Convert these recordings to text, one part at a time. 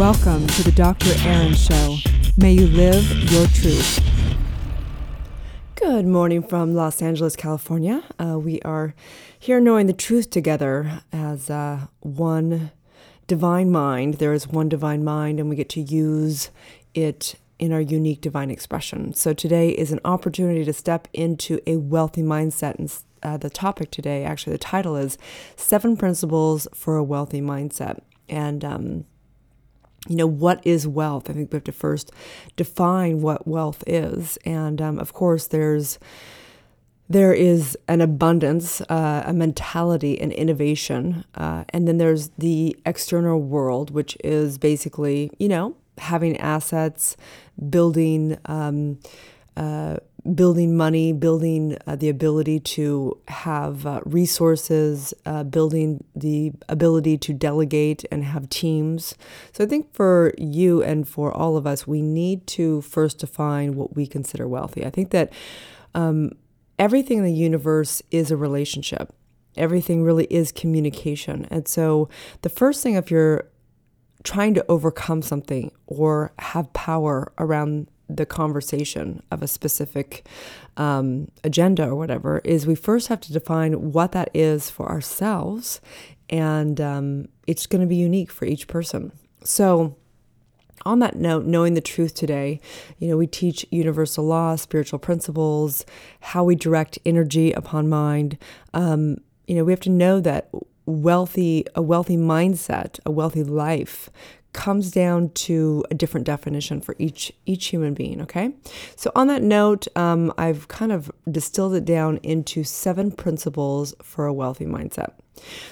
Welcome to the Dr. Erin Show. May you live your truth. Good morning from Los Angeles, California. Uh, we are here knowing the truth together as uh, one divine mind. There is one divine mind, and we get to use it in our unique divine expression. So today is an opportunity to step into a wealthy mindset. And uh, the topic today, actually, the title is Seven Principles for a Wealthy Mindset. And um, you know, what is wealth? I think we have to first define what wealth is. And um, of course, there's there is an abundance, uh, a mentality, an innovation, uh, and then there's the external world, which is basically, you know, having assets, building. Um, uh, building money, building uh, the ability to have uh, resources, uh, building the ability to delegate and have teams. So I think for you and for all of us, we need to first define what we consider wealthy. I think that um, everything in the universe is a relationship. Everything really is communication. And so the first thing, if you're trying to overcome something or have power around the conversation of a specific um, agenda or whatever is we first have to define what that is for ourselves and um, it's going to be unique for each person so on that note, knowing the truth today, you know, we teach universal law, spiritual principles, how we direct energy upon mind. Um, you know, we have to know that wealthy, a wealthy mindset, a wealthy life comes down to a different definition for each each human being okay? So on that note um, i've kind of distilled it down into seven principles for a wealthy mindset.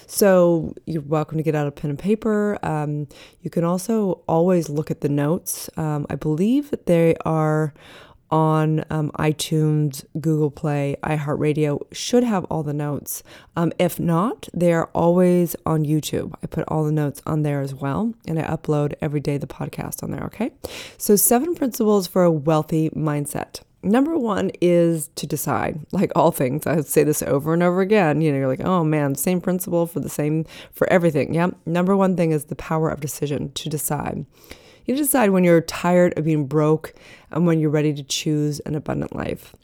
So you're welcome to get out a pen and paper. Um, you can also always look at the notes. Um, i believe that they are on um, iTunes, Google Play, iHeartRadio should have all the notes. Um, if not, they are always on YouTube. I put all the notes on there as well, and I upload every day the podcast on there, okay? So, seven principles for a wealthy mindset. Number one is to decide, like all things. I say this over and over again. You know, you're like, oh man, same principle for the same, for everything. Yeah. Number one thing is the power of decision to decide. You decide when you're tired of being broke and when you're ready to choose an abundant life.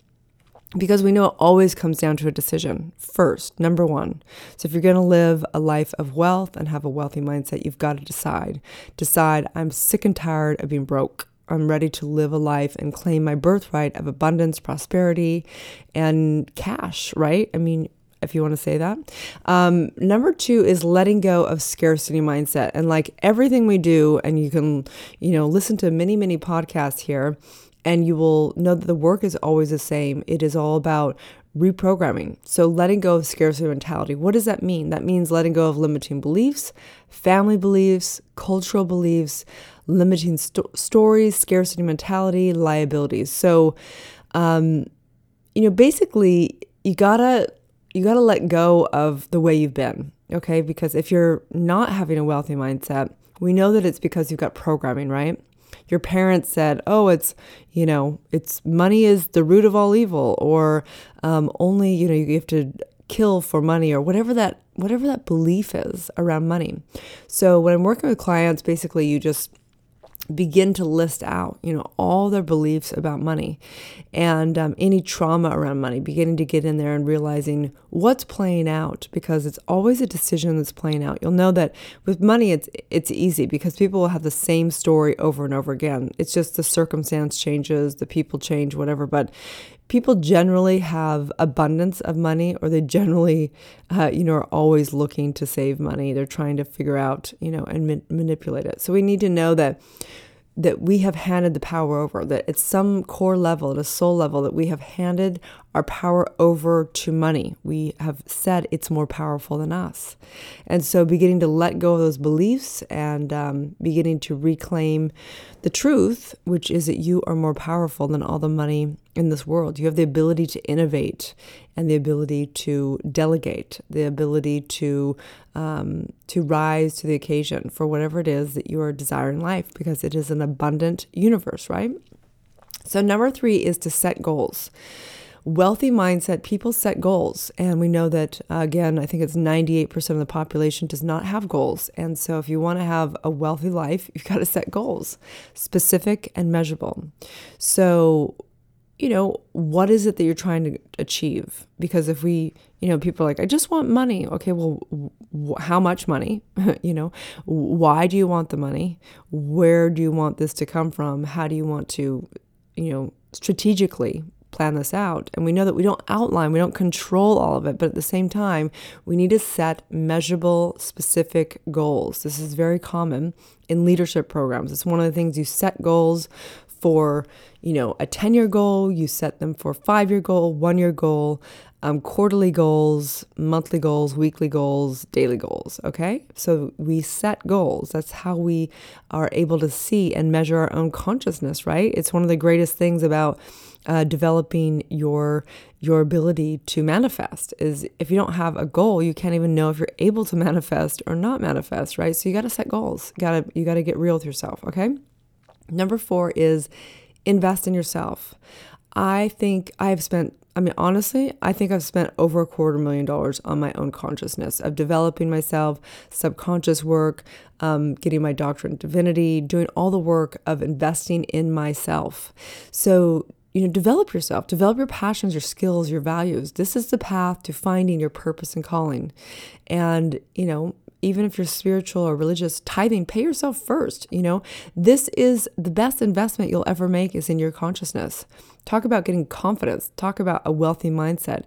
Because we know it always comes down to a decision first, number one. So, if you're to live a life of wealth and have a wealthy mindset, you've got to decide. Decide, I'm sick and tired of being broke. I'm ready to live a life and claim my birthright of abundance, prosperity, and cash, right? I mean, if you want to say that. Um, number two is letting go of scarcity mindset. And like everything we do, and you can, you know, listen to many, many podcasts here, and you will know that the work is always the same. It is all about reprogramming. So, letting go of scarcity mentality. What does that mean? That means letting go of limiting beliefs, family beliefs, cultural beliefs, limiting st- stories, scarcity mentality, liabilities. So, um, you know, basically, you gotta you got to let go of the way you've been, okay? Because if you're not having a wealthy mindset, we know that it's because you've got programming, right? Your parents said, oh, it's, you know, it's money is the root of all evil, or um, only, you know, you have to kill for money or whatever that whatever that belief is around money. So when I'm working with clients, basically you just begin to list out, you know, all their beliefs about money and um, any trauma around money, beginning to get in there and realizing what's playing out because it's always a decision that's playing out. You'll know that with money, it's it's easy because people will have the same story over and over again. It's just the circumstance changes, the people change, whatever. But people generally have abundance of money or they generally uh, you know are always looking to save money. They're trying to figure out you know and ma- manipulate it. So we need to know that that we have handed the power over, that at some core level, at a soul level, that we have handed our power over to money. We have said it's more powerful than us. And so beginning to let go of those beliefs and um, beginning to reclaim the truth, which is that you are more powerful than all the money in this world. You have the ability to innovate and the ability to delegate, the ability to um, to rise to the occasion for whatever it is that you are desiring life, because it is an abundant universe, right? So number three is to set goals. Wealthy mindset, people set goals. And we know that, again, I think it's 98% of the population does not have goals. And so if you want to have a wealthy life, you've got to set goals, specific and measurable. So, you know, what is it that you're trying to achieve? Because if we, you know, people are like, I just want money. Okay, well, w- how much money? you know, why do you want the money? Where do you want this to come from? How do you want to, you know, strategically plan this out. And we know that we don't outline, we don't control all of it, but at the same time, we need to set measurable, specific goals. This is very common in leadership programs. It's one of the things you set goals for, you know, a 10 year goal, you set them for five year goal, one year goal, um, quarterly goals, monthly goals, weekly goals, daily goals. Okay. So we set goals. That's how we are able to see and measure our own consciousness, right? It's one of the greatest things about uh, developing your your ability to manifest is if you don't have a goal you can't even know if you're able to manifest or not manifest right? So you got to set goals. You got to you got to get real with yourself okay? Number 4 is invest in yourself. I think i've spent I mean, honestly, I think I've spent over a quarter million dollars on my own consciousness of developing myself, subconscious work, um, getting my doctorate in divinity, doing all the work of investing in myself. So, you know, develop yourself, develop your passions, your skills, your values. This is the path to finding your purpose and calling. And, you know, even if you're spiritual or religious, tithing, pay yourself first. You know, this is the best investment you'll ever make is in your consciousness. Talk about getting confidence, talk about a wealthy mindset,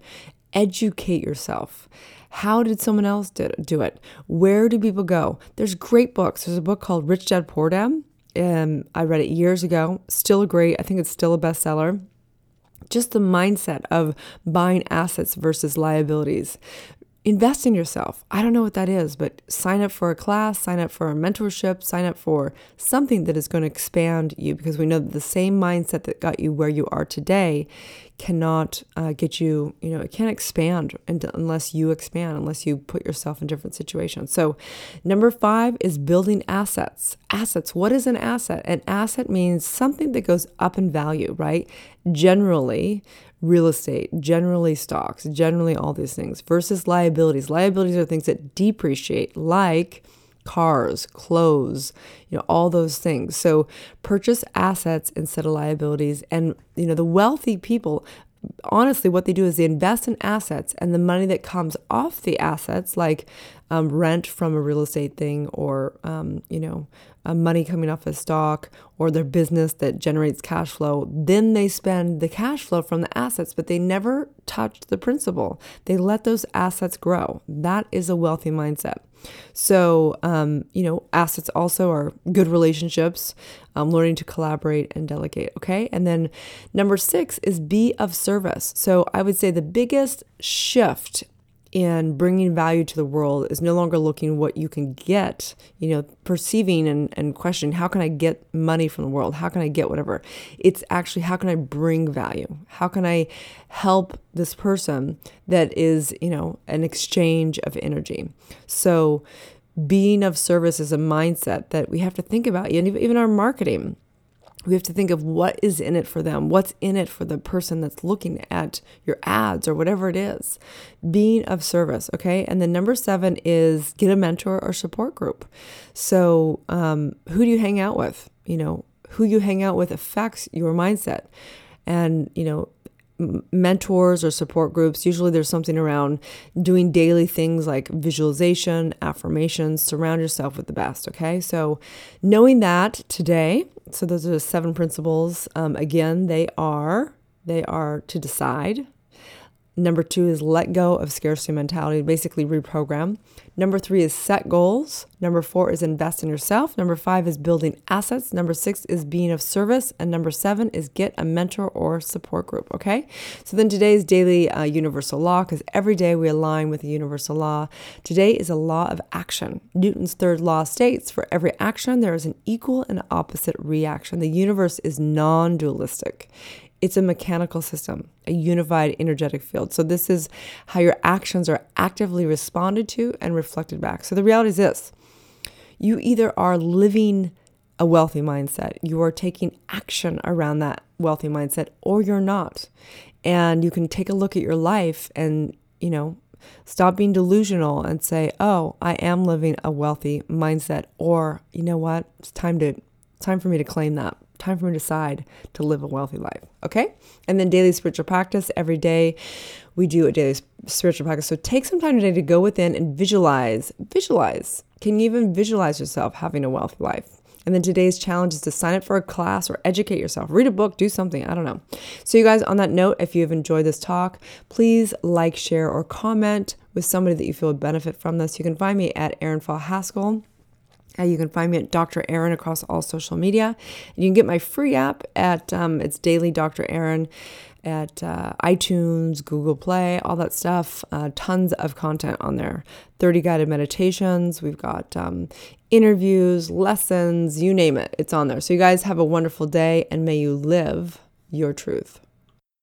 educate yourself. How did someone else do it? Where do people go? There's great books. There's a book called Rich Dad Poor Dad um, I read it years ago. Still great. I think it's still a bestseller. Just the mindset of buying assets versus liabilities. Invest in yourself. I don't know what that is, but sign up for a class, sign up for a mentorship, sign up for something that is going to expand you because we know that the same mindset that got you where you are today cannot uh, get you, you know, it can't expand unless you expand, unless you put yourself in different situations. So, number five is building assets. Assets. What is an asset? An asset means something that goes up in value, right? Generally, real estate, generally stocks, generally all these things versus liabilities. Liabilities are things that depreciate, like cars, clothes, you know, all those things. So purchase assets instead of liabilities. And, you know, the wealthy people, honestly, what they do is they invest in assets and the money that comes off the assets, like um, rent from a real estate thing or, um, you know, uh, money coming off a stock or their business that generates cash flow, then they spend the cash flow from the assets, but they never touch the principal. They let those assets grow. That is a wealthy mindset. So, um, you know, assets also are good relationships, um, learning to collaborate and delegate. Okay. And then number six is be of service. So I would say the biggest shift and bringing value to the world is no longer looking what you can get, you know, perceiving and, and questioning how can I get money from the world? How can I get whatever? It's actually how can I bring value? How can I help this person that is, you know, an exchange of energy? So being of service is a mindset that we have to think about, and even our marketing we have to think of what is in it for them, what's in it for the person that's looking at your ads or whatever it is. Being of service, okay? And then number seven is get a mentor or support group. So, um, who do you hang out with? You know, who you hang out with affects your mindset. And, you know, mentors or support groups, usually there's something around doing daily things like visualization, affirmations, surround yourself with the best. Okay. So, knowing that today, so those are the seven principles. Um, again, they are they are to decide, Number two is let go of scarcity mentality, basically reprogram. Number three is set goals. Number four is invest in yourself. Number five is building assets. Number six is being of service. And number seven is get a mentor or support group. Okay. So then today's daily uh, universal law, because every day we align with the universal law. Today is a law of action. Newton's third law states for every action, there is an equal and opposite reaction. The universe is non dualistic it's a mechanical system, a unified energetic field. So, this is how your actions are actively responded to and reflected back. So, the reality is this you either are living a wealthy mindset, you are taking action around that wealthy mindset or you're not. And you can take a look at your life and, you know, stop being delusional and say, "Oh, I am living a wealthy mindset," or you know what? It's time to time for me to claim that. Time for me to decide to live a wealthy life. Okay? And then daily spiritual practice every day. We do a daily spiritual practice. So take some time today to go within and visualize. Visualize. Can you even visualize yourself having a wealthy life? And then today's challenge is to sign up for a class or educate yourself, read a book, do something. I don't know. So, you guys, on that note, if you've enjoyed this talk, please like, share, or comment with somebody that you feel would benefit from this. You can find me at Erin Fall Haskell. You can find me at Dr. Erin across all social media. And you can get my free app at um, it's Daily Dr. Erin at uh, iTunes, Google Play, all that stuff. Uh, tons of content on there. 30 guided meditations. We've got um, interviews, lessons, you name it. It's on there. So, you guys have a wonderful day and may you live your truth.